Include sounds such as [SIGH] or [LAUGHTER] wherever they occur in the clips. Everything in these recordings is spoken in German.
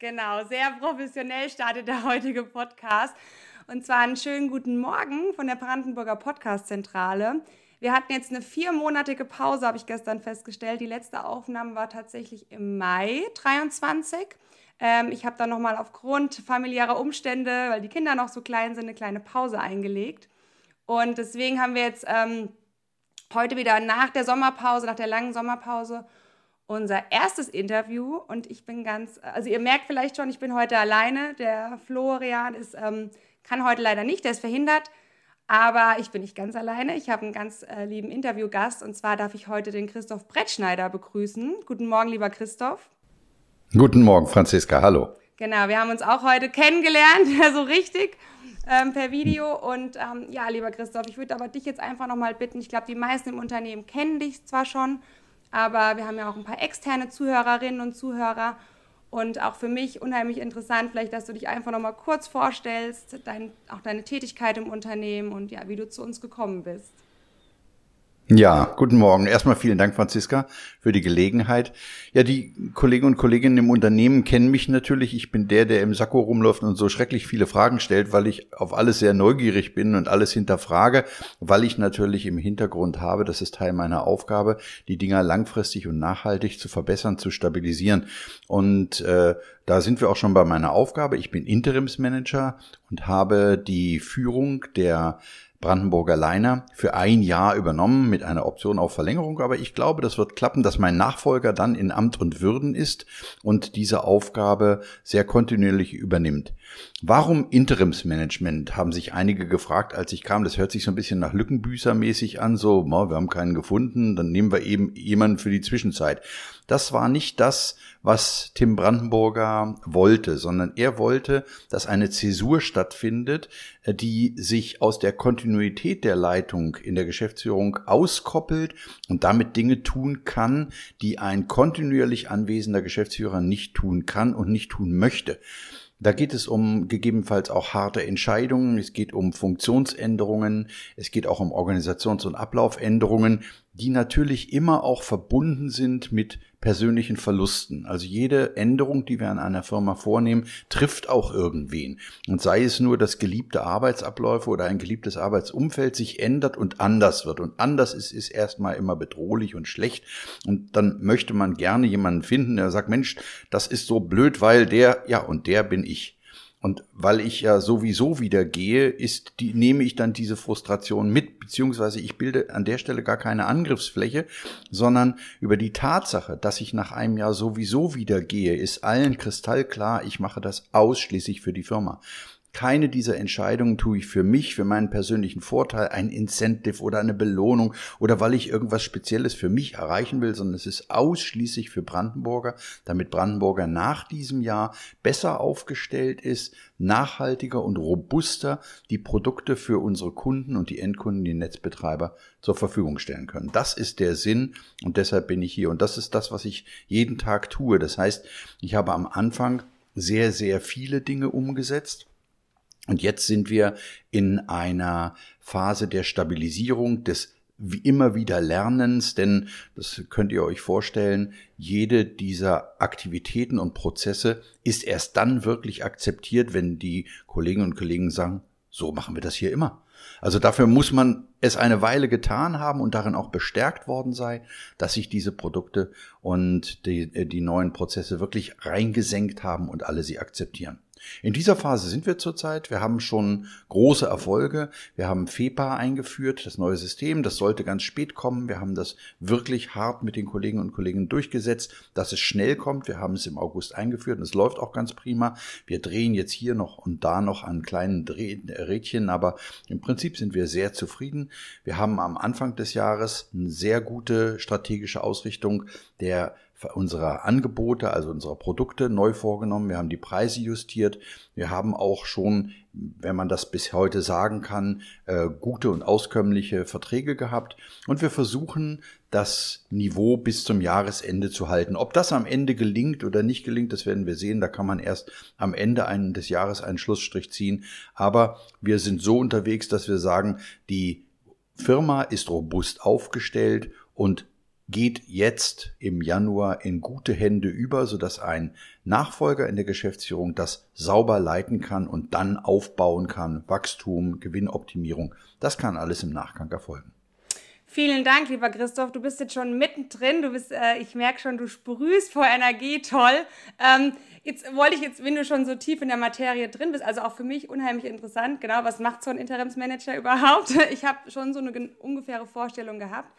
Genau, sehr professionell startet der heutige Podcast. Und zwar einen schönen guten Morgen von der Brandenburger Podcast-Zentrale. Wir hatten jetzt eine viermonatige Pause, habe ich gestern festgestellt. Die letzte Aufnahme war tatsächlich im Mai 23. Ähm, ich habe dann nochmal aufgrund familiärer Umstände, weil die Kinder noch so klein sind, eine kleine Pause eingelegt. Und deswegen haben wir jetzt ähm, heute wieder nach der Sommerpause, nach der langen Sommerpause, unser erstes Interview und ich bin ganz, also ihr merkt vielleicht schon, ich bin heute alleine. Der Florian ist, ähm, kann heute leider nicht, der ist verhindert, aber ich bin nicht ganz alleine. Ich habe einen ganz äh, lieben Interviewgast und zwar darf ich heute den Christoph Brettschneider begrüßen. Guten Morgen, lieber Christoph. Guten Morgen, Franziska, hallo. Genau, wir haben uns auch heute kennengelernt, [LAUGHS] so richtig. Ähm, per Video. Und ähm, ja, lieber Christoph, ich würde aber dich jetzt einfach nochmal bitten. Ich glaube, die meisten im Unternehmen kennen dich zwar schon, aber wir haben ja auch ein paar externe Zuhörerinnen und Zuhörer. Und auch für mich unheimlich interessant, vielleicht, dass du dich einfach nochmal kurz vorstellst, dein, auch deine Tätigkeit im Unternehmen und ja, wie du zu uns gekommen bist. Ja, guten Morgen. Erstmal vielen Dank, Franziska, für die Gelegenheit. Ja, die Kollegen und Kolleginnen im Unternehmen kennen mich natürlich. Ich bin der, der im Sakko rumläuft und so schrecklich viele Fragen stellt, weil ich auf alles sehr neugierig bin und alles hinterfrage, weil ich natürlich im Hintergrund habe, das ist Teil meiner Aufgabe, die Dinger langfristig und nachhaltig zu verbessern, zu stabilisieren. Und äh, da sind wir auch schon bei meiner Aufgabe. Ich bin Interimsmanager und habe die Führung der Brandenburger Liner für ein Jahr übernommen mit einer Option auf Verlängerung. Aber ich glaube, das wird klappen, dass mein Nachfolger dann in Amt und Würden ist und diese Aufgabe sehr kontinuierlich übernimmt. Warum Interimsmanagement, haben sich einige gefragt, als ich kam. Das hört sich so ein bisschen nach Lückenbüßer-mäßig an, so, wir haben keinen gefunden, dann nehmen wir eben jemanden für die Zwischenzeit. Das war nicht das, was Tim Brandenburger wollte, sondern er wollte, dass eine Zäsur stattfindet, äh, die sich aus der Kontinuität der Leitung in der Geschäftsführung auskoppelt und damit Dinge tun kann, die ein kontinuierlich anwesender Geschäftsführer nicht tun kann und nicht tun möchte. Da geht es um gegebenenfalls auch harte Entscheidungen, es geht um Funktionsänderungen, es geht auch um Organisations- und Ablaufänderungen, die natürlich immer auch verbunden sind mit persönlichen Verlusten. Also jede Änderung, die wir an einer Firma vornehmen, trifft auch irgendwen. Und sei es nur, dass geliebte Arbeitsabläufe oder ein geliebtes Arbeitsumfeld sich ändert und anders wird. Und anders ist, ist erstmal immer bedrohlich und schlecht. Und dann möchte man gerne jemanden finden, der sagt, Mensch, das ist so blöd, weil der, ja, und der bin ich. Und weil ich ja sowieso wieder gehe, ist die, nehme ich dann diese Frustration mit, beziehungsweise ich bilde an der Stelle gar keine Angriffsfläche, sondern über die Tatsache, dass ich nach einem Jahr sowieso wieder gehe, ist allen kristallklar, ich mache das ausschließlich für die Firma. Keine dieser Entscheidungen tue ich für mich, für meinen persönlichen Vorteil, ein Incentive oder eine Belohnung oder weil ich irgendwas Spezielles für mich erreichen will, sondern es ist ausschließlich für Brandenburger, damit Brandenburger nach diesem Jahr besser aufgestellt ist, nachhaltiger und robuster die Produkte für unsere Kunden und die Endkunden, die Netzbetreiber zur Verfügung stellen können. Das ist der Sinn und deshalb bin ich hier und das ist das, was ich jeden Tag tue. Das heißt, ich habe am Anfang sehr, sehr viele Dinge umgesetzt und jetzt sind wir in einer Phase der Stabilisierung, des wie immer wieder Lernens, denn das könnt ihr euch vorstellen, jede dieser Aktivitäten und Prozesse ist erst dann wirklich akzeptiert, wenn die Kolleginnen und Kollegen sagen, so machen wir das hier immer. Also dafür muss man es eine Weile getan haben und darin auch bestärkt worden sei, dass sich diese Produkte und die, die neuen Prozesse wirklich reingesenkt haben und alle sie akzeptieren. In dieser Phase sind wir zurzeit. Wir haben schon große Erfolge. Wir haben FEPA eingeführt, das neue System. Das sollte ganz spät kommen. Wir haben das wirklich hart mit den Kolleginnen und Kollegen durchgesetzt, dass es schnell kommt. Wir haben es im August eingeführt und es läuft auch ganz prima. Wir drehen jetzt hier noch und da noch an kleinen Rädchen, aber im Prinzip sind wir sehr zufrieden. Wir haben am Anfang des Jahres eine sehr gute strategische Ausrichtung der unserer Angebote, also unserer Produkte neu vorgenommen. Wir haben die Preise justiert. Wir haben auch schon, wenn man das bis heute sagen kann, äh, gute und auskömmliche Verträge gehabt. Und wir versuchen, das Niveau bis zum Jahresende zu halten. Ob das am Ende gelingt oder nicht gelingt, das werden wir sehen. Da kann man erst am Ende einen, des Jahres einen Schlussstrich ziehen. Aber wir sind so unterwegs, dass wir sagen, die Firma ist robust aufgestellt und geht jetzt im Januar in gute Hände über, sodass ein Nachfolger in der Geschäftsführung das sauber leiten kann und dann aufbauen kann. Wachstum, Gewinnoptimierung, das kann alles im Nachgang erfolgen. Vielen Dank, lieber Christoph. Du bist jetzt schon mittendrin. Du bist, äh, ich merke schon, du sprühst vor Energie. Toll. Ähm, jetzt wollte ich jetzt, wenn du schon so tief in der Materie drin bist, also auch für mich unheimlich interessant. Genau, was macht so ein Interimsmanager [LAUGHS] überhaupt? Ich habe schon so eine ungefähre Vorstellung gehabt.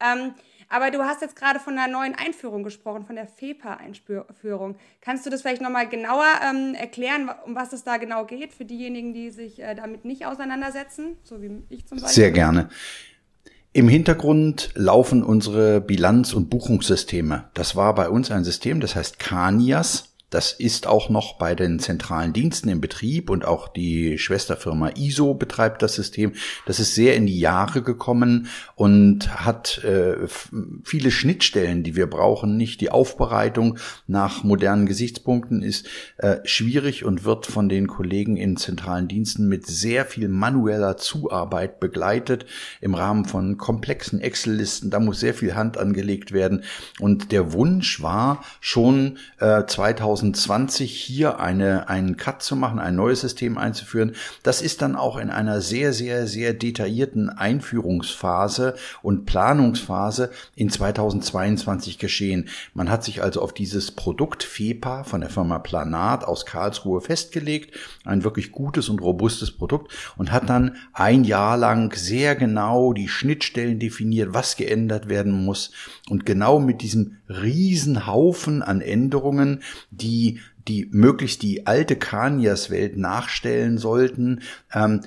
Ähm, aber du hast jetzt gerade von einer neuen Einführung gesprochen, von der FEPA-Einführung. Kannst du das vielleicht nochmal genauer ähm, erklären, um was es da genau geht, für diejenigen, die sich äh, damit nicht auseinandersetzen, so wie ich zum Beispiel? Sehr gerne. Im Hintergrund laufen unsere Bilanz- und Buchungssysteme. Das war bei uns ein System, das heißt Canias. Das ist auch noch bei den zentralen Diensten im Betrieb und auch die Schwesterfirma ISO betreibt das System. Das ist sehr in die Jahre gekommen und hat äh, viele Schnittstellen, die wir brauchen. Nicht die Aufbereitung nach modernen Gesichtspunkten ist äh, schwierig und wird von den Kollegen in zentralen Diensten mit sehr viel manueller Zuarbeit begleitet im Rahmen von komplexen Excel-Listen. Da muss sehr viel Hand angelegt werden und der Wunsch war schon äh, 2000 2020 hier eine, einen Cut zu machen, ein neues System einzuführen. Das ist dann auch in einer sehr, sehr, sehr detaillierten Einführungsphase und Planungsphase in 2022 geschehen. Man hat sich also auf dieses Produkt FEPA von der Firma Planat aus Karlsruhe festgelegt. Ein wirklich gutes und robustes Produkt und hat dann ein Jahr lang sehr genau die Schnittstellen definiert, was geändert werden muss. Und genau mit diesem Riesenhaufen an Änderungen, die die die möglichst die alte Kanias-Welt nachstellen sollten, ähm,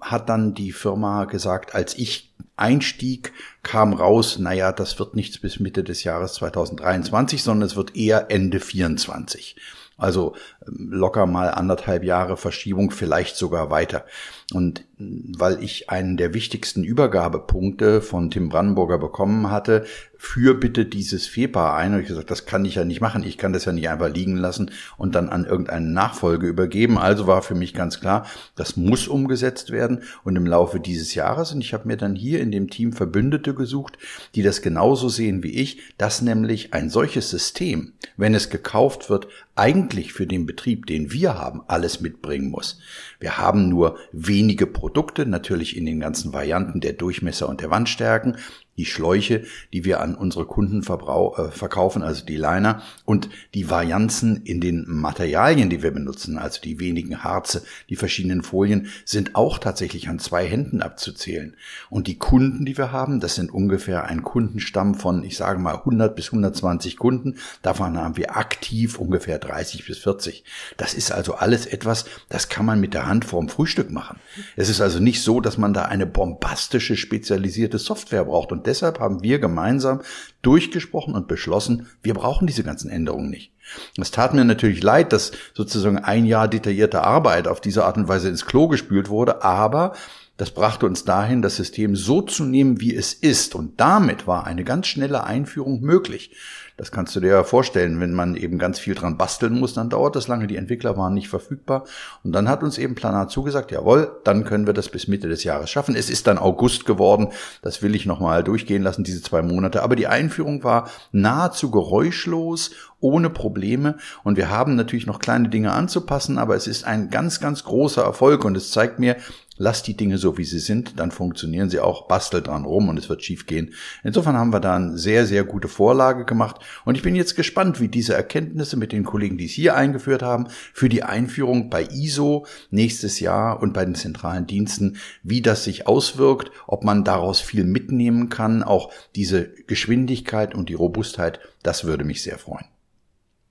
hat dann die Firma gesagt, als ich einstieg, kam raus, naja, das wird nichts bis Mitte des Jahres 2023, sondern es wird eher Ende 24. Also ähm, locker mal anderthalb Jahre Verschiebung, vielleicht sogar weiter. Und weil ich einen der wichtigsten Übergabepunkte von Tim Brandenburger bekommen hatte, für bitte dieses FEPA ein. Und ich gesagt, das kann ich ja nicht machen. Ich kann das ja nicht einfach liegen lassen und dann an irgendeine Nachfolge übergeben. Also war für mich ganz klar, das muss umgesetzt werden und im Laufe dieses Jahres. Und ich habe mir dann hier in dem Team Verbündete gesucht, die das genauso sehen wie ich, dass nämlich ein solches System, wenn es gekauft wird, eigentlich für den Betrieb, den wir haben, alles mitbringen muss. Wir haben nur wenige Produkte, natürlich in den ganzen Varianten der Durchmesser und der Wandstärken, die Schläuche, die wir an unsere Kunden äh, verkaufen, also die Liner und die Varianzen in den Materialien, die wir benutzen, also die wenigen Harze, die verschiedenen Folien, sind auch tatsächlich an zwei Händen abzuzählen. Und die Kunden, die wir haben, das sind ungefähr ein Kundenstamm von, ich sage mal, 100 bis 120 Kunden. Davon haben wir aktiv ungefähr 30 bis 40. Das ist also alles etwas, das kann man mit der Hand vorm Frühstück machen. Es ist also nicht so, dass man da eine bombastische spezialisierte Software braucht und deshalb haben wir gemeinsam durchgesprochen und beschlossen, wir brauchen diese ganzen Änderungen nicht. Es tat mir natürlich leid, dass sozusagen ein Jahr detaillierte Arbeit auf diese Art und Weise ins Klo gespült wurde, aber das brachte uns dahin, das System so zu nehmen, wie es ist. Und damit war eine ganz schnelle Einführung möglich. Das kannst du dir ja vorstellen, wenn man eben ganz viel dran basteln muss, dann dauert das lange, die Entwickler waren nicht verfügbar. Und dann hat uns eben Planar zugesagt, jawohl, dann können wir das bis Mitte des Jahres schaffen. Es ist dann August geworden, das will ich nochmal durchgehen lassen, diese zwei Monate. Aber die Einführung war nahezu geräuschlos, ohne Probleme. Und wir haben natürlich noch kleine Dinge anzupassen, aber es ist ein ganz, ganz großer Erfolg und es zeigt mir, lasst die Dinge so, wie sie sind, dann funktionieren sie auch, bastelt dran rum und es wird schief gehen. Insofern haben wir da eine sehr, sehr gute Vorlage gemacht und ich bin jetzt gespannt, wie diese Erkenntnisse mit den Kollegen, die es hier eingeführt haben, für die Einführung bei ISO nächstes Jahr und bei den zentralen Diensten, wie das sich auswirkt, ob man daraus viel mitnehmen kann, auch diese Geschwindigkeit und die Robustheit, das würde mich sehr freuen.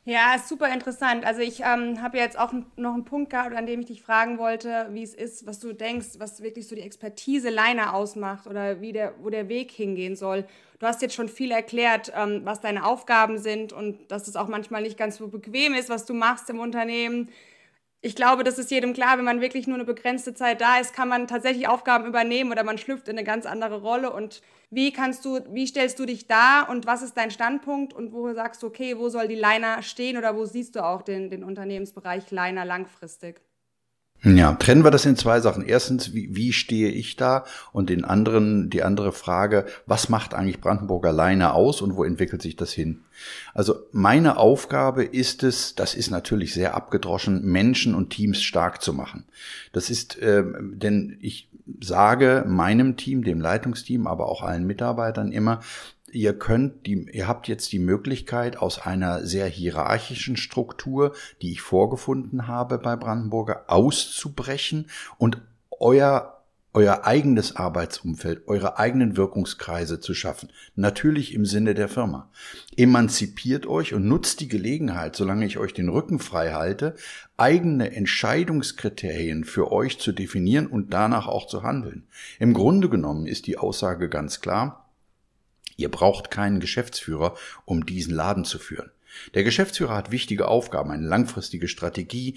Ja, super interessant. Also ich ähm, habe jetzt auch noch einen Punkt gehabt, an dem ich dich fragen wollte, wie es ist, was du denkst, was wirklich so die Expertise Leiner ausmacht oder wie der, wo der Weg hingehen soll. Du hast jetzt schon viel erklärt, ähm, was deine Aufgaben sind und dass es auch manchmal nicht ganz so bequem ist, was du machst im Unternehmen ich glaube, das ist jedem klar, wenn man wirklich nur eine begrenzte Zeit da ist, kann man tatsächlich Aufgaben übernehmen oder man schlüpft in eine ganz andere Rolle. Und wie kannst du, wie stellst du dich da und was ist dein Standpunkt und wo sagst du, okay, wo soll die Liner stehen oder wo siehst du auch den, den Unternehmensbereich Liner langfristig? Ja, trennen wir das in zwei Sachen. Erstens, wie, wie stehe ich da? Und den anderen, die andere Frage, was macht eigentlich Brandenburg alleine aus und wo entwickelt sich das hin? Also meine Aufgabe ist es, das ist natürlich sehr abgedroschen, Menschen und Teams stark zu machen. Das ist, äh, denn ich sage meinem Team, dem Leitungsteam, aber auch allen Mitarbeitern immer, ihr könnt die, ihr habt jetzt die Möglichkeit aus einer sehr hierarchischen Struktur, die ich vorgefunden habe bei Brandenburger, auszubrechen und euer euer eigenes Arbeitsumfeld, eure eigenen Wirkungskreise zu schaffen. Natürlich im Sinne der Firma. Emanzipiert euch und nutzt die Gelegenheit, solange ich euch den Rücken frei halte, eigene Entscheidungskriterien für euch zu definieren und danach auch zu handeln. Im Grunde genommen ist die Aussage ganz klar, Ihr braucht keinen Geschäftsführer, um diesen Laden zu führen. Der Geschäftsführer hat wichtige Aufgaben, eine langfristige Strategie,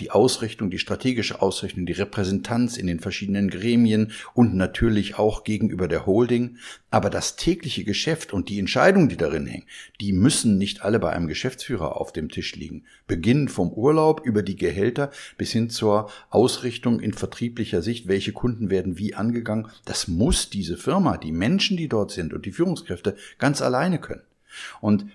die Ausrichtung, die strategische Ausrichtung, die Repräsentanz in den verschiedenen Gremien und natürlich auch gegenüber der Holding. Aber das tägliche Geschäft und die Entscheidungen, die darin hängen, die müssen nicht alle bei einem Geschäftsführer auf dem Tisch liegen. Beginnend vom Urlaub über die Gehälter bis hin zur Ausrichtung in vertrieblicher Sicht, welche Kunden werden wie angegangen. Das muss diese Firma, die Menschen, die dort sind und die Führungskräfte ganz alleine können. Und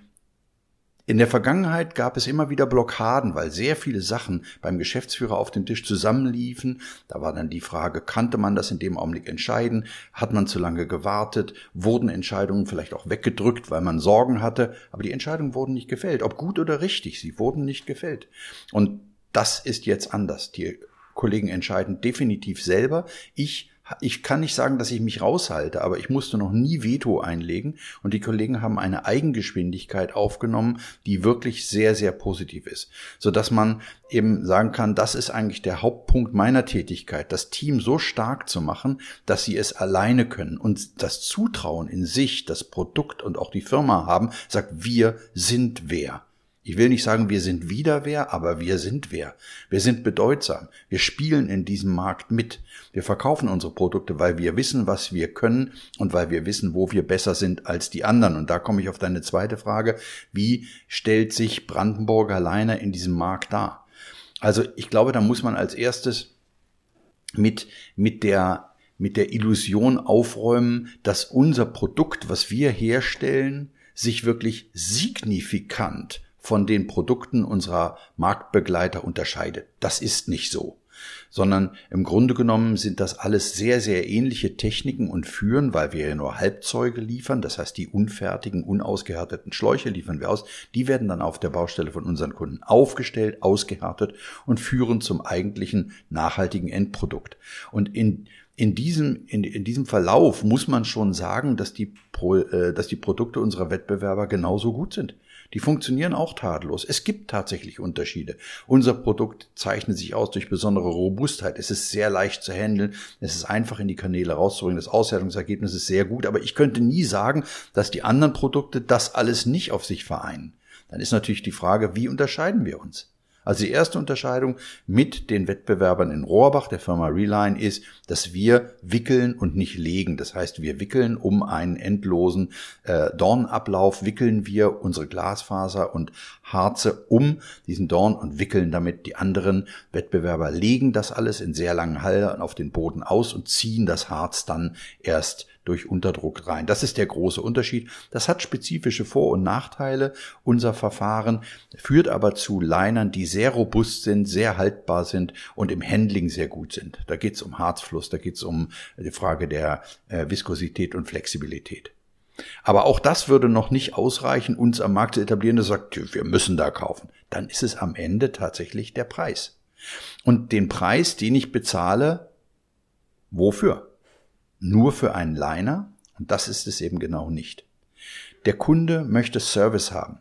in der Vergangenheit gab es immer wieder Blockaden, weil sehr viele Sachen beim Geschäftsführer auf dem Tisch zusammenliefen. Da war dann die Frage, kannte man das in dem Augenblick entscheiden? Hat man zu lange gewartet? Wurden Entscheidungen vielleicht auch weggedrückt, weil man Sorgen hatte? Aber die Entscheidungen wurden nicht gefällt. Ob gut oder richtig, sie wurden nicht gefällt. Und das ist jetzt anders. Die Kollegen entscheiden definitiv selber. Ich ich kann nicht sagen, dass ich mich raushalte, aber ich musste noch nie Veto einlegen. Und die Kollegen haben eine Eigengeschwindigkeit aufgenommen, die wirklich sehr, sehr positiv ist, so dass man eben sagen kann, das ist eigentlich der Hauptpunkt meiner Tätigkeit, das Team so stark zu machen, dass sie es alleine können. Und das Zutrauen in sich, das Produkt und auch die Firma haben, sagt, wir sind wer. Ich will nicht sagen, wir sind wieder wer, aber wir sind wer. Wir sind bedeutsam. Wir spielen in diesem Markt mit. Wir verkaufen unsere Produkte, weil wir wissen, was wir können und weil wir wissen, wo wir besser sind als die anderen. Und da komme ich auf deine zweite Frage. Wie stellt sich Brandenburg alleine in diesem Markt dar? Also ich glaube, da muss man als erstes mit, mit der, mit der Illusion aufräumen, dass unser Produkt, was wir herstellen, sich wirklich signifikant von den Produkten unserer Marktbegleiter unterscheidet. Das ist nicht so sondern im Grunde genommen sind das alles sehr, sehr ähnliche Techniken und führen, weil wir ja nur Halbzeuge liefern, das heißt die unfertigen, unausgehärteten Schläuche liefern wir aus, die werden dann auf der Baustelle von unseren Kunden aufgestellt, ausgehärtet und führen zum eigentlichen nachhaltigen Endprodukt. Und in in diesem, in, in diesem Verlauf muss man schon sagen, dass die, Pro, äh, dass die Produkte unserer Wettbewerber genauso gut sind. Die funktionieren auch tadellos. Es gibt tatsächlich Unterschiede. Unser Produkt zeichnet sich aus durch besondere Robustheit. Es ist sehr leicht zu handeln. Es ist einfach in die Kanäle rauszubringen. Das Auswertungsergebnis ist sehr gut. Aber ich könnte nie sagen, dass die anderen Produkte das alles nicht auf sich vereinen. Dann ist natürlich die Frage, wie unterscheiden wir uns? Also die erste Unterscheidung mit den Wettbewerbern in Rohrbach, der Firma Reline, ist, dass wir wickeln und nicht legen. Das heißt, wir wickeln um einen endlosen äh, Dornablauf, wickeln wir unsere Glasfaser und Harze um diesen Dorn und wickeln damit die anderen Wettbewerber, legen das alles in sehr langen Hallen auf den Boden aus und ziehen das Harz dann erst durch Unterdruck rein. Das ist der große Unterschied. Das hat spezifische Vor- und Nachteile. Unser Verfahren führt aber zu Linern, die sehr robust sind, sehr haltbar sind und im Handling sehr gut sind. Da geht es um Harzfluss, da geht es um die Frage der äh, Viskosität und Flexibilität. Aber auch das würde noch nicht ausreichen, uns am Markt zu etablieren, der sagt, wir müssen da kaufen. Dann ist es am Ende tatsächlich der Preis. Und den Preis, den ich bezahle, wofür? Nur für einen Liner und das ist es eben genau nicht. Der Kunde möchte Service haben.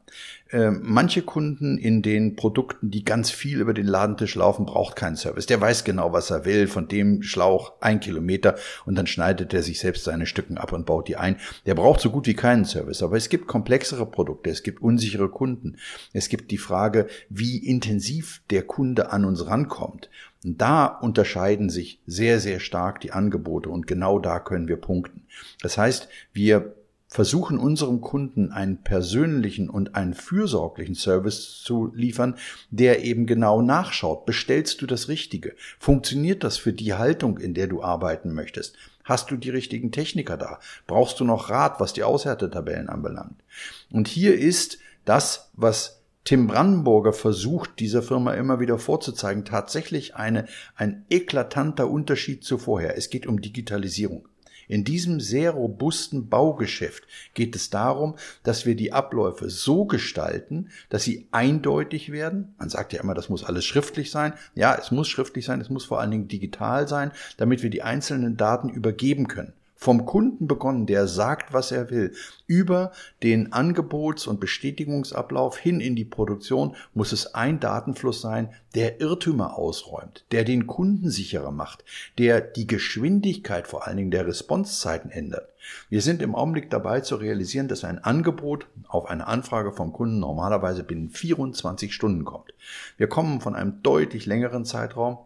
Äh, manche Kunden in den Produkten, die ganz viel über den Ladentisch laufen, braucht keinen Service. Der weiß genau, was er will, von dem Schlauch ein Kilometer und dann schneidet er sich selbst seine Stücken ab und baut die ein. Der braucht so gut wie keinen Service. Aber es gibt komplexere Produkte, es gibt unsichere Kunden. Es gibt die Frage, wie intensiv der Kunde an uns rankommt. Und da unterscheiden sich sehr, sehr stark die Angebote und genau da können wir punkten. Das heißt, wir versuchen unserem Kunden einen persönlichen und einen fürsorglichen Service zu liefern, der eben genau nachschaut. Bestellst du das Richtige? Funktioniert das für die Haltung, in der du arbeiten möchtest? Hast du die richtigen Techniker da? Brauchst du noch Rat, was die Aushärtetabellen anbelangt? Und hier ist das, was Tim Brandenburger versucht, dieser Firma immer wieder vorzuzeigen, tatsächlich eine, ein eklatanter Unterschied zu vorher. Es geht um Digitalisierung. In diesem sehr robusten Baugeschäft geht es darum, dass wir die Abläufe so gestalten, dass sie eindeutig werden. Man sagt ja immer, das muss alles schriftlich sein. Ja, es muss schriftlich sein, es muss vor allen Dingen digital sein, damit wir die einzelnen Daten übergeben können vom Kunden begonnen, der sagt, was er will, über den Angebots- und Bestätigungsablauf hin in die Produktion muss es ein Datenfluss sein, der Irrtümer ausräumt, der den Kunden sicherer macht, der die Geschwindigkeit vor allen Dingen der Responsezeiten ändert. Wir sind im Augenblick dabei zu realisieren, dass ein Angebot auf eine Anfrage vom Kunden normalerweise binnen 24 Stunden kommt. Wir kommen von einem deutlich längeren Zeitraum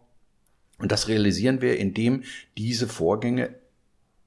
und das realisieren wir, indem diese Vorgänge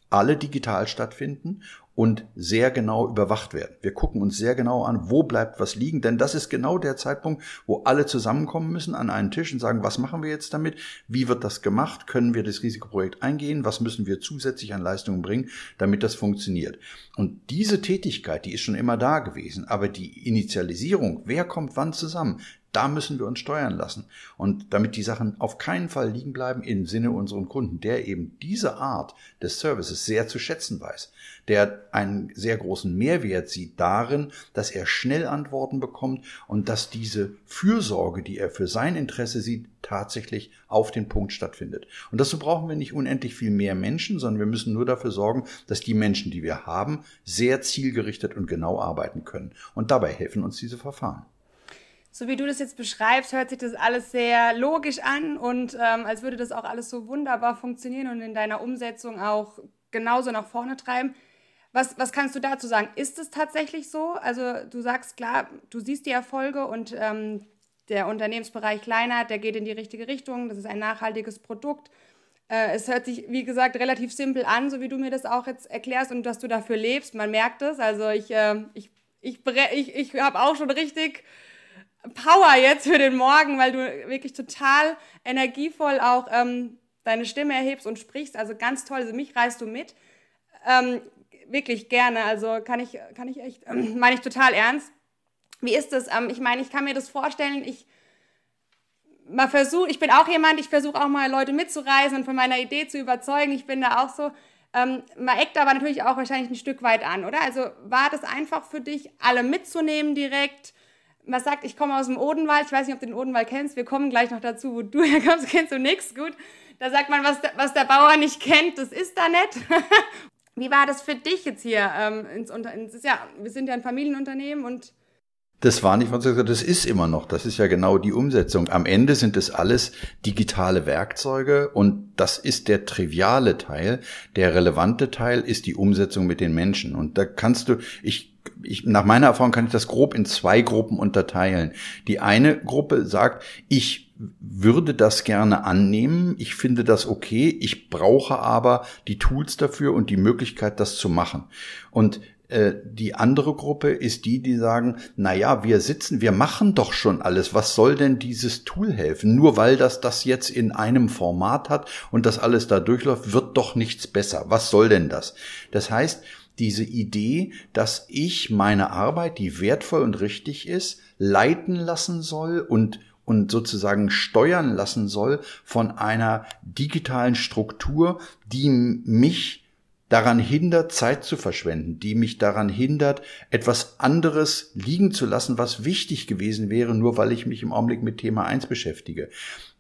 alle digital stattfinden und sehr genau überwacht werden. Wir gucken uns sehr genau an, wo bleibt was liegen, denn das ist genau der Zeitpunkt, wo alle zusammenkommen müssen an einen Tisch und sagen, was machen wir jetzt damit? Wie wird das gemacht? Können wir das Risikoprojekt eingehen? Was müssen wir zusätzlich an Leistungen bringen, damit das funktioniert? Und diese Tätigkeit, die ist schon immer da gewesen, aber die Initialisierung, wer kommt wann zusammen, da müssen wir uns steuern lassen. Und damit die Sachen auf keinen Fall liegen bleiben im Sinne unseren Kunden, der eben diese Art des Services sehr zu schätzen weiß, der einen sehr großen Mehrwert sieht darin, dass er schnell Antworten bekommt und dass diese Fürsorge, die er für sein Interesse sieht, tatsächlich auf den Punkt stattfindet. Und dazu brauchen wir nicht unendlich viel mehr Menschen, sondern wir müssen nur dafür sorgen, dass die Menschen, die wir haben, sehr zielgerichtet und genau arbeiten können. Und dabei helfen uns diese Verfahren so wie du das jetzt beschreibst, hört sich das alles sehr logisch an und ähm, als würde das auch alles so wunderbar funktionieren und in deiner Umsetzung auch genauso nach vorne treiben. Was, was kannst du dazu sagen? Ist es tatsächlich so? Also du sagst klar, du siehst die Erfolge und ähm, der Unternehmensbereich kleiner, der geht in die richtige Richtung. Das ist ein nachhaltiges Produkt. Äh, es hört sich, wie gesagt, relativ simpel an, so wie du mir das auch jetzt erklärst und dass du dafür lebst. Man merkt es. Also ich, äh, ich, ich, ich, ich habe auch schon richtig Power jetzt für den Morgen, weil du wirklich total energievoll auch ähm, deine Stimme erhebst und sprichst. Also ganz toll. Also mich reißt du mit. Ähm, wirklich gerne. Also kann ich, kann ich echt, ähm, meine ich total ernst. Wie ist das? Ähm, ich meine, ich kann mir das vorstellen. Ich mal versuche, ich bin auch jemand, ich versuche auch mal Leute mitzureisen und von meiner Idee zu überzeugen. Ich bin da auch so. Ähm, man eckt aber natürlich auch wahrscheinlich ein Stück weit an, oder? Also war das einfach für dich, alle mitzunehmen direkt? Man sagt, ich komme aus dem Odenwald, ich weiß nicht, ob du den Odenwald kennst, wir kommen gleich noch dazu, wo du [LAUGHS] herkommst, kennst du nichts, gut. Da sagt man, was der, was der Bauer nicht kennt, das ist da nicht. [LAUGHS] Wie war das für dich jetzt hier? Ähm, ins ins, ja, wir sind ja ein Familienunternehmen und das war nicht, gesagt das ist immer noch. Das ist ja genau die Umsetzung. Am Ende sind es alles digitale Werkzeuge und das ist der triviale Teil. Der relevante Teil ist die Umsetzung mit den Menschen. Und da kannst du, ich ich, nach meiner Erfahrung kann ich das grob in zwei Gruppen unterteilen. Die eine Gruppe sagt, ich würde das gerne annehmen, ich finde das okay, ich brauche aber die Tools dafür und die Möglichkeit, das zu machen. Und die andere Gruppe ist die, die sagen, na ja, wir sitzen, wir machen doch schon alles. Was soll denn dieses Tool helfen? Nur weil das das jetzt in einem Format hat und das alles da durchläuft, wird doch nichts besser. Was soll denn das? Das heißt, diese Idee, dass ich meine Arbeit, die wertvoll und richtig ist, leiten lassen soll und und sozusagen steuern lassen soll von einer digitalen Struktur, die mich daran hindert, Zeit zu verschwenden, die mich daran hindert, etwas anderes liegen zu lassen, was wichtig gewesen wäre, nur weil ich mich im Augenblick mit Thema 1 beschäftige.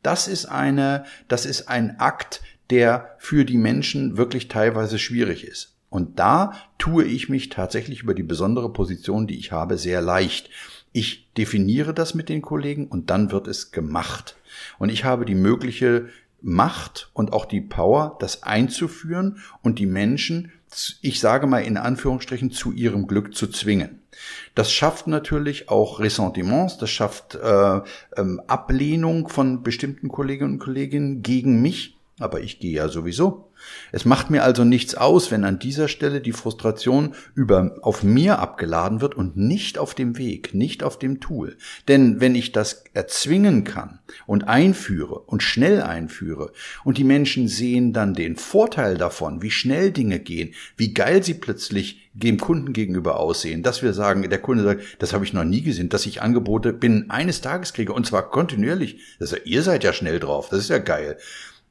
Das ist eine, das ist ein Akt, der für die Menschen wirklich teilweise schwierig ist. Und da tue ich mich tatsächlich über die besondere Position, die ich habe, sehr leicht. Ich definiere das mit den Kollegen und dann wird es gemacht. Und ich habe die mögliche Macht und auch die Power, das einzuführen und die Menschen, ich sage mal in Anführungsstrichen, zu ihrem Glück zu zwingen. Das schafft natürlich auch Ressentiments, das schafft äh, ähm, Ablehnung von bestimmten Kolleginnen und Kollegen gegen mich, Aber ich gehe ja sowieso. Es macht mir also nichts aus, wenn an dieser Stelle die Frustration über, auf mir abgeladen wird und nicht auf dem Weg, nicht auf dem Tool. Denn wenn ich das erzwingen kann und einführe und schnell einführe und die Menschen sehen dann den Vorteil davon, wie schnell Dinge gehen, wie geil sie plötzlich dem Kunden gegenüber aussehen, dass wir sagen, der Kunde sagt, das habe ich noch nie gesehen, dass ich Angebote binnen eines Tages kriege und zwar kontinuierlich. Das ist ja, ihr seid ja schnell drauf, das ist ja geil.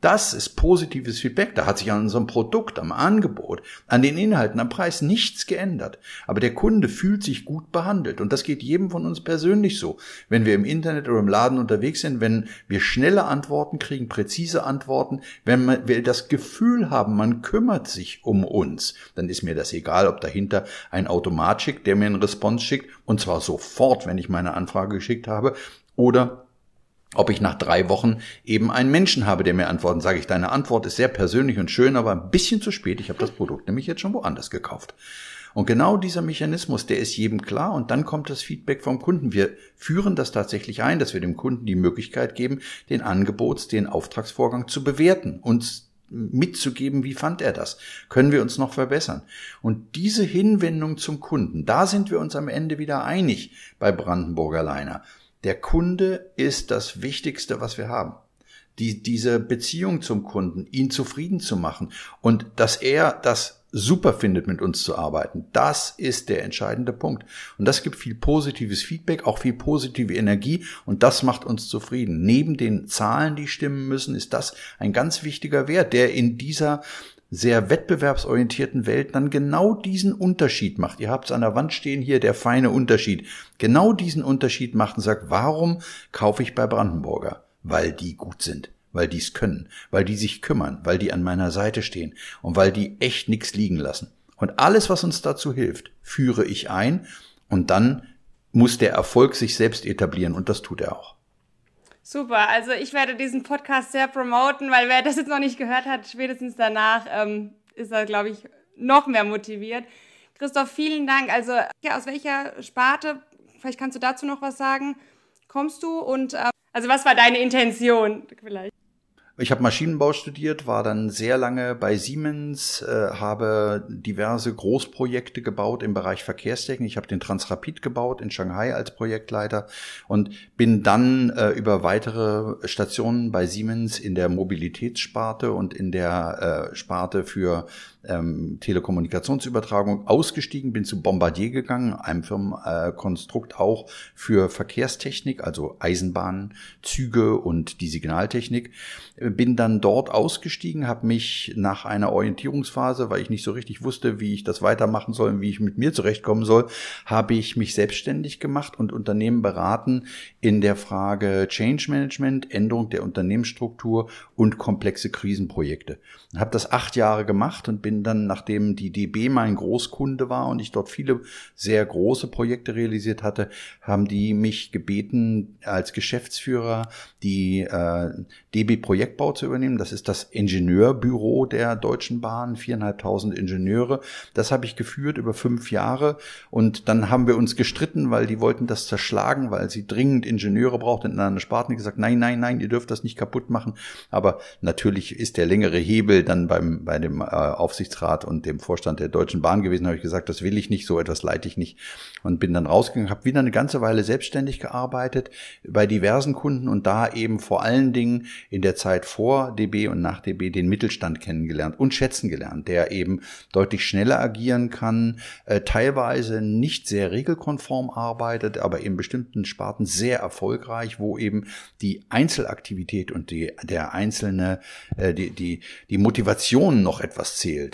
Das ist positives Feedback. Da hat sich an unserem Produkt, am Angebot, an den Inhalten, am Preis nichts geändert. Aber der Kunde fühlt sich gut behandelt. Und das geht jedem von uns persönlich so. Wenn wir im Internet oder im Laden unterwegs sind, wenn wir schnelle Antworten kriegen, präzise Antworten, wenn wir das Gefühl haben, man kümmert sich um uns, dann ist mir das egal, ob dahinter ein Automat schickt, der mir einen Response schickt, und zwar sofort, wenn ich meine Anfrage geschickt habe, oder ob ich nach drei Wochen eben einen Menschen habe, der mir antwortet, sage ich, deine Antwort ist sehr persönlich und schön, aber ein bisschen zu spät. Ich habe das Produkt nämlich jetzt schon woanders gekauft. Und genau dieser Mechanismus, der ist jedem klar und dann kommt das Feedback vom Kunden. Wir führen das tatsächlich ein, dass wir dem Kunden die Möglichkeit geben, den Angebots-, den Auftragsvorgang zu bewerten, uns mitzugeben, wie fand er das? Können wir uns noch verbessern? Und diese Hinwendung zum Kunden, da sind wir uns am Ende wieder einig bei Brandenburger Leiner. Der Kunde ist das Wichtigste, was wir haben. Die, diese Beziehung zum Kunden, ihn zufrieden zu machen und dass er das super findet, mit uns zu arbeiten. Das ist der entscheidende Punkt. Und das gibt viel positives Feedback, auch viel positive Energie und das macht uns zufrieden. Neben den Zahlen, die stimmen müssen, ist das ein ganz wichtiger Wert, der in dieser sehr wettbewerbsorientierten Welt dann genau diesen Unterschied macht. Ihr habt es an der Wand stehen hier, der feine Unterschied. Genau diesen Unterschied macht und sagt, warum kaufe ich bei Brandenburger? Weil die gut sind, weil die es können, weil die sich kümmern, weil die an meiner Seite stehen und weil die echt nichts liegen lassen. Und alles, was uns dazu hilft, führe ich ein und dann muss der Erfolg sich selbst etablieren und das tut er auch. Super, also ich werde diesen Podcast sehr promoten, weil wer das jetzt noch nicht gehört hat, spätestens danach ähm, ist er, glaube ich, noch mehr motiviert. Christoph, vielen Dank. Also ja, aus welcher Sparte, vielleicht kannst du dazu noch was sagen, kommst du und ähm, also was war deine Intention vielleicht? Ich habe Maschinenbau studiert, war dann sehr lange bei Siemens, äh, habe diverse Großprojekte gebaut im Bereich Verkehrstechnik. Ich habe den Transrapid gebaut in Shanghai als Projektleiter und bin dann äh, über weitere Stationen bei Siemens in der Mobilitätssparte und in der äh, Sparte für ähm, Telekommunikationsübertragung ausgestiegen, bin zu Bombardier gegangen, einem Firmenkonstrukt auch für Verkehrstechnik, also Eisenbahnen, Züge und die Signaltechnik. Bin dann dort ausgestiegen, habe mich nach einer Orientierungsphase, weil ich nicht so richtig wusste, wie ich das weitermachen soll, wie ich mit mir zurechtkommen soll, habe ich mich selbstständig gemacht und Unternehmen beraten in der Frage Change Management, Änderung der Unternehmensstruktur und komplexe Krisenprojekte. Habe das acht Jahre gemacht und bin bin dann, nachdem die DB mein Großkunde war und ich dort viele sehr große Projekte realisiert hatte, haben die mich gebeten, als Geschäftsführer die äh, DB Projektbau zu übernehmen. Das ist das Ingenieurbüro der Deutschen Bahn, viereinhalbtausend Ingenieure. Das habe ich geführt über fünf Jahre und dann haben wir uns gestritten, weil die wollten das zerschlagen, weil sie dringend Ingenieure brauchten in einer Sparte. gesagt, nein, nein, nein, ihr dürft das nicht kaputt machen. Aber natürlich ist der längere Hebel dann beim bei dem äh, Aufsicht Aufsichtsrat und dem Vorstand der Deutschen Bahn gewesen, habe ich gesagt, das will ich nicht, so etwas leite ich nicht und bin dann rausgegangen, habe wieder eine ganze Weile selbstständig gearbeitet bei diversen Kunden und da eben vor allen Dingen in der Zeit vor DB und nach DB den Mittelstand kennengelernt und schätzen gelernt, der eben deutlich schneller agieren kann, äh, teilweise nicht sehr regelkonform arbeitet, aber in bestimmten Sparten sehr erfolgreich, wo eben die Einzelaktivität und die, der einzelne, äh, die, die, die Motivation noch etwas zählt.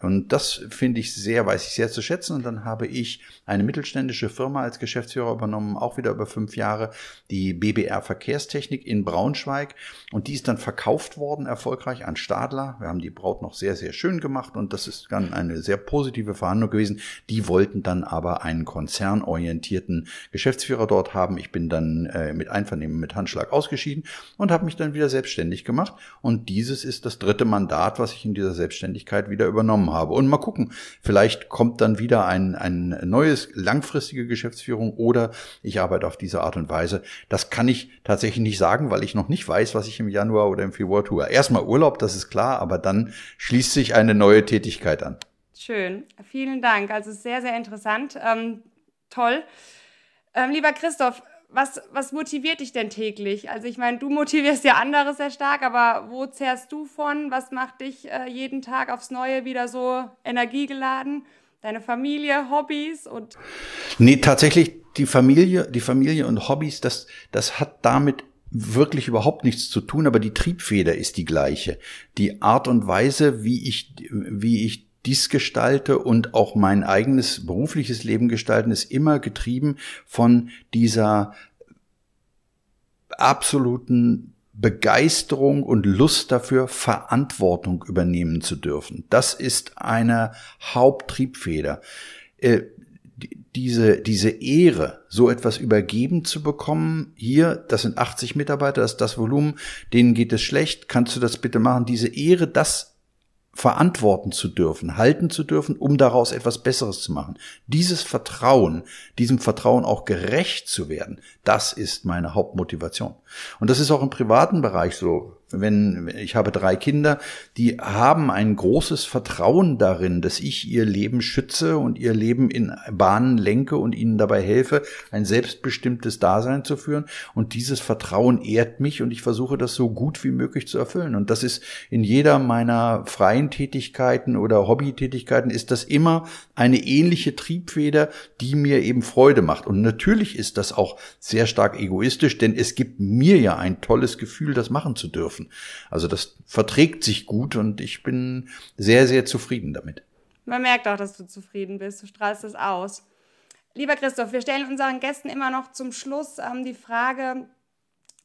Und das finde ich sehr, weiß ich sehr zu schätzen. Und dann habe ich eine mittelständische Firma als Geschäftsführer übernommen, auch wieder über fünf Jahre, die BBR Verkehrstechnik in Braunschweig. Und die ist dann verkauft worden, erfolgreich an Stadler. Wir haben die Braut noch sehr, sehr schön gemacht und das ist dann eine sehr positive Verhandlung gewesen. Die wollten dann aber einen konzernorientierten Geschäftsführer dort haben. Ich bin dann äh, mit Einvernehmen, mit Handschlag ausgeschieden und habe mich dann wieder selbstständig gemacht. Und dieses ist das dritte Mandat, was ich in dieser Selbstständigkeit wieder übernommen übernommen habe. Und mal gucken, vielleicht kommt dann wieder ein, ein neues, langfristige Geschäftsführung oder ich arbeite auf diese Art und Weise. Das kann ich tatsächlich nicht sagen, weil ich noch nicht weiß, was ich im Januar oder im Februar tue. Erstmal Urlaub, das ist klar, aber dann schließt sich eine neue Tätigkeit an. Schön, vielen Dank. Also sehr, sehr interessant. Ähm, toll. Ähm, lieber Christoph, was, was motiviert dich denn täglich? Also ich meine, du motivierst ja andere sehr stark, aber wo zehrst du von? Was macht dich äh, jeden Tag aufs Neue wieder so energiegeladen? Deine Familie, Hobbys und? Nee, tatsächlich die Familie, die Familie und Hobbys, das, das hat damit wirklich überhaupt nichts zu tun, aber die Triebfeder ist die gleiche. Die Art und Weise, wie ich, wie ich dies gestalte und auch mein eigenes berufliches Leben gestalten, ist immer getrieben von dieser absoluten Begeisterung und Lust dafür, Verantwortung übernehmen zu dürfen. Das ist eine Haupttriebfeder. Äh, diese, diese Ehre, so etwas übergeben zu bekommen, hier, das sind 80 Mitarbeiter, das ist das Volumen, denen geht es schlecht, kannst du das bitte machen? Diese Ehre, das verantworten zu dürfen, halten zu dürfen, um daraus etwas Besseres zu machen. Dieses Vertrauen, diesem Vertrauen auch gerecht zu werden, das ist meine Hauptmotivation. Und das ist auch im privaten Bereich so wenn ich habe drei Kinder, die haben ein großes Vertrauen darin, dass ich ihr Leben schütze und ihr Leben in Bahnen lenke und ihnen dabei helfe, ein selbstbestimmtes Dasein zu führen. Und dieses Vertrauen ehrt mich und ich versuche das so gut wie möglich zu erfüllen. Und das ist in jeder meiner freien Tätigkeiten oder Hobbytätigkeiten ist das immer eine ähnliche Triebfeder, die mir eben Freude macht. Und natürlich ist das auch sehr stark egoistisch, denn es gibt mir ja ein tolles Gefühl, das machen zu dürfen dürfen. Also das verträgt sich gut und ich bin sehr, sehr zufrieden damit. Man merkt auch, dass du zufrieden bist. Du strahlst es aus. Lieber Christoph, wir stellen unseren Gästen immer noch zum Schluss ähm, die Frage,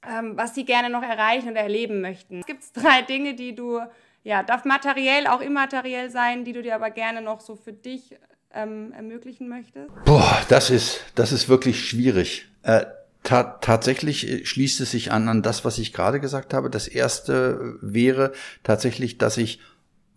ähm, was sie gerne noch erreichen oder erleben möchten. Es gibt drei Dinge, die du, ja, darf materiell, auch immateriell sein, die du dir aber gerne noch so für dich ähm, ermöglichen möchtest? Boah, das ist, das ist wirklich schwierig. Äh, Ta tatsächlich äh, schließt es sich an an das, was ich gerade gesagt habe. Das erste wäre tatsächlich, dass ich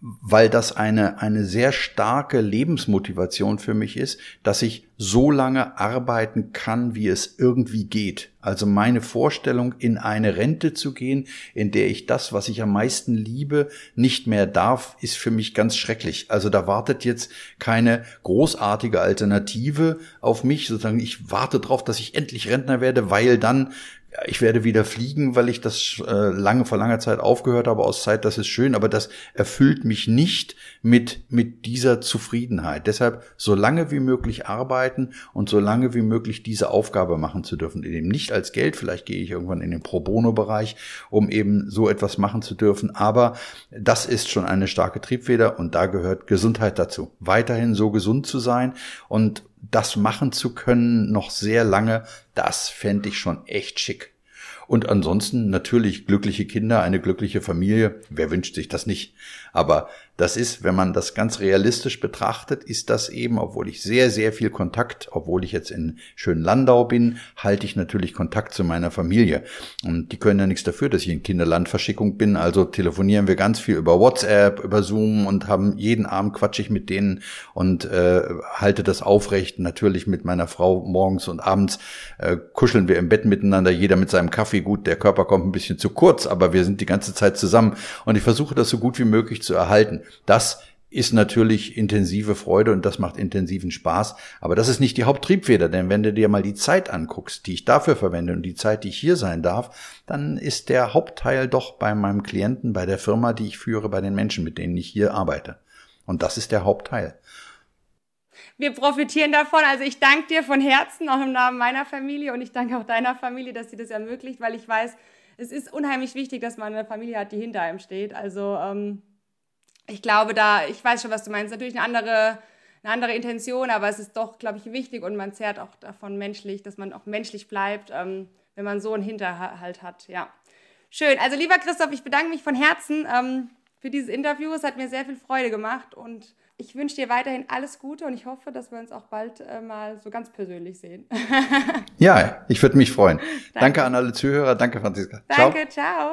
weil das eine, eine sehr starke Lebensmotivation für mich ist, dass ich so lange arbeiten kann, wie es irgendwie geht. Also meine Vorstellung, in eine Rente zu gehen, in der ich das, was ich am meisten liebe, nicht mehr darf, ist für mich ganz schrecklich. Also da wartet jetzt keine großartige Alternative auf mich, sozusagen ich warte darauf, dass ich endlich Rentner werde, weil dann ich werde wieder fliegen, weil ich das äh, lange vor langer Zeit aufgehört habe aus Zeit, das ist schön, aber das erfüllt mich nicht mit mit dieser Zufriedenheit. Deshalb so lange wie möglich arbeiten und so lange wie möglich diese Aufgabe machen zu dürfen, eben nicht als Geld, vielleicht gehe ich irgendwann in den Pro Bono Bereich, um eben so etwas machen zu dürfen, aber das ist schon eine starke Triebfeder und da gehört Gesundheit dazu. Weiterhin so gesund zu sein und das machen zu können noch sehr lange, das fände ich schon echt schick. Und ansonsten natürlich glückliche Kinder, eine glückliche Familie. Wer wünscht sich das nicht? Aber das ist, wenn man das ganz realistisch betrachtet, ist das eben, obwohl ich sehr, sehr viel Kontakt, obwohl ich jetzt in schönen Landau bin, halte ich natürlich Kontakt zu meiner Familie. Und die können ja nichts dafür, dass ich in Kinderlandverschickung bin. Also telefonieren wir ganz viel über WhatsApp, über Zoom und haben jeden Abend quatsch ich mit denen und äh, halte das aufrecht. Natürlich mit meiner Frau morgens und abends äh, kuscheln wir im Bett miteinander, jeder mit seinem Kaffee. Gut, der Körper kommt ein bisschen zu kurz, aber wir sind die ganze Zeit zusammen. Und ich versuche das so gut wie möglich zu erhalten. Das ist natürlich intensive Freude und das macht intensiven Spaß. Aber das ist nicht die Haupttriebfeder, denn wenn du dir mal die Zeit anguckst, die ich dafür verwende und die Zeit, die ich hier sein darf, dann ist der Hauptteil doch bei meinem Klienten, bei der Firma, die ich führe, bei den Menschen, mit denen ich hier arbeite. Und das ist der Hauptteil. Wir profitieren davon. Also ich danke dir von Herzen, auch im Namen meiner Familie und ich danke auch deiner Familie, dass sie das ermöglicht, weil ich weiß, es ist unheimlich wichtig, dass man eine Familie hat, die hinter einem steht. Also ähm, ich glaube, da, ich weiß schon, was du meinst, natürlich eine andere, eine andere Intention, aber es ist doch, glaube ich, wichtig und man zehrt auch davon menschlich, dass man auch menschlich bleibt, ähm, wenn man so einen Hinterhalt hat. Ja. Schön. Also, lieber Christoph, ich bedanke mich von Herzen ähm, für dieses Interview. Es hat mir sehr viel Freude gemacht und ich wünsche dir weiterhin alles Gute und ich hoffe, dass wir uns auch bald äh, mal so ganz persönlich sehen. ja, ich würde mich freuen. [LAUGHS] Danke. danke. an alle Zuhörer. Danke, Franziska. Danke, ciao. ciao.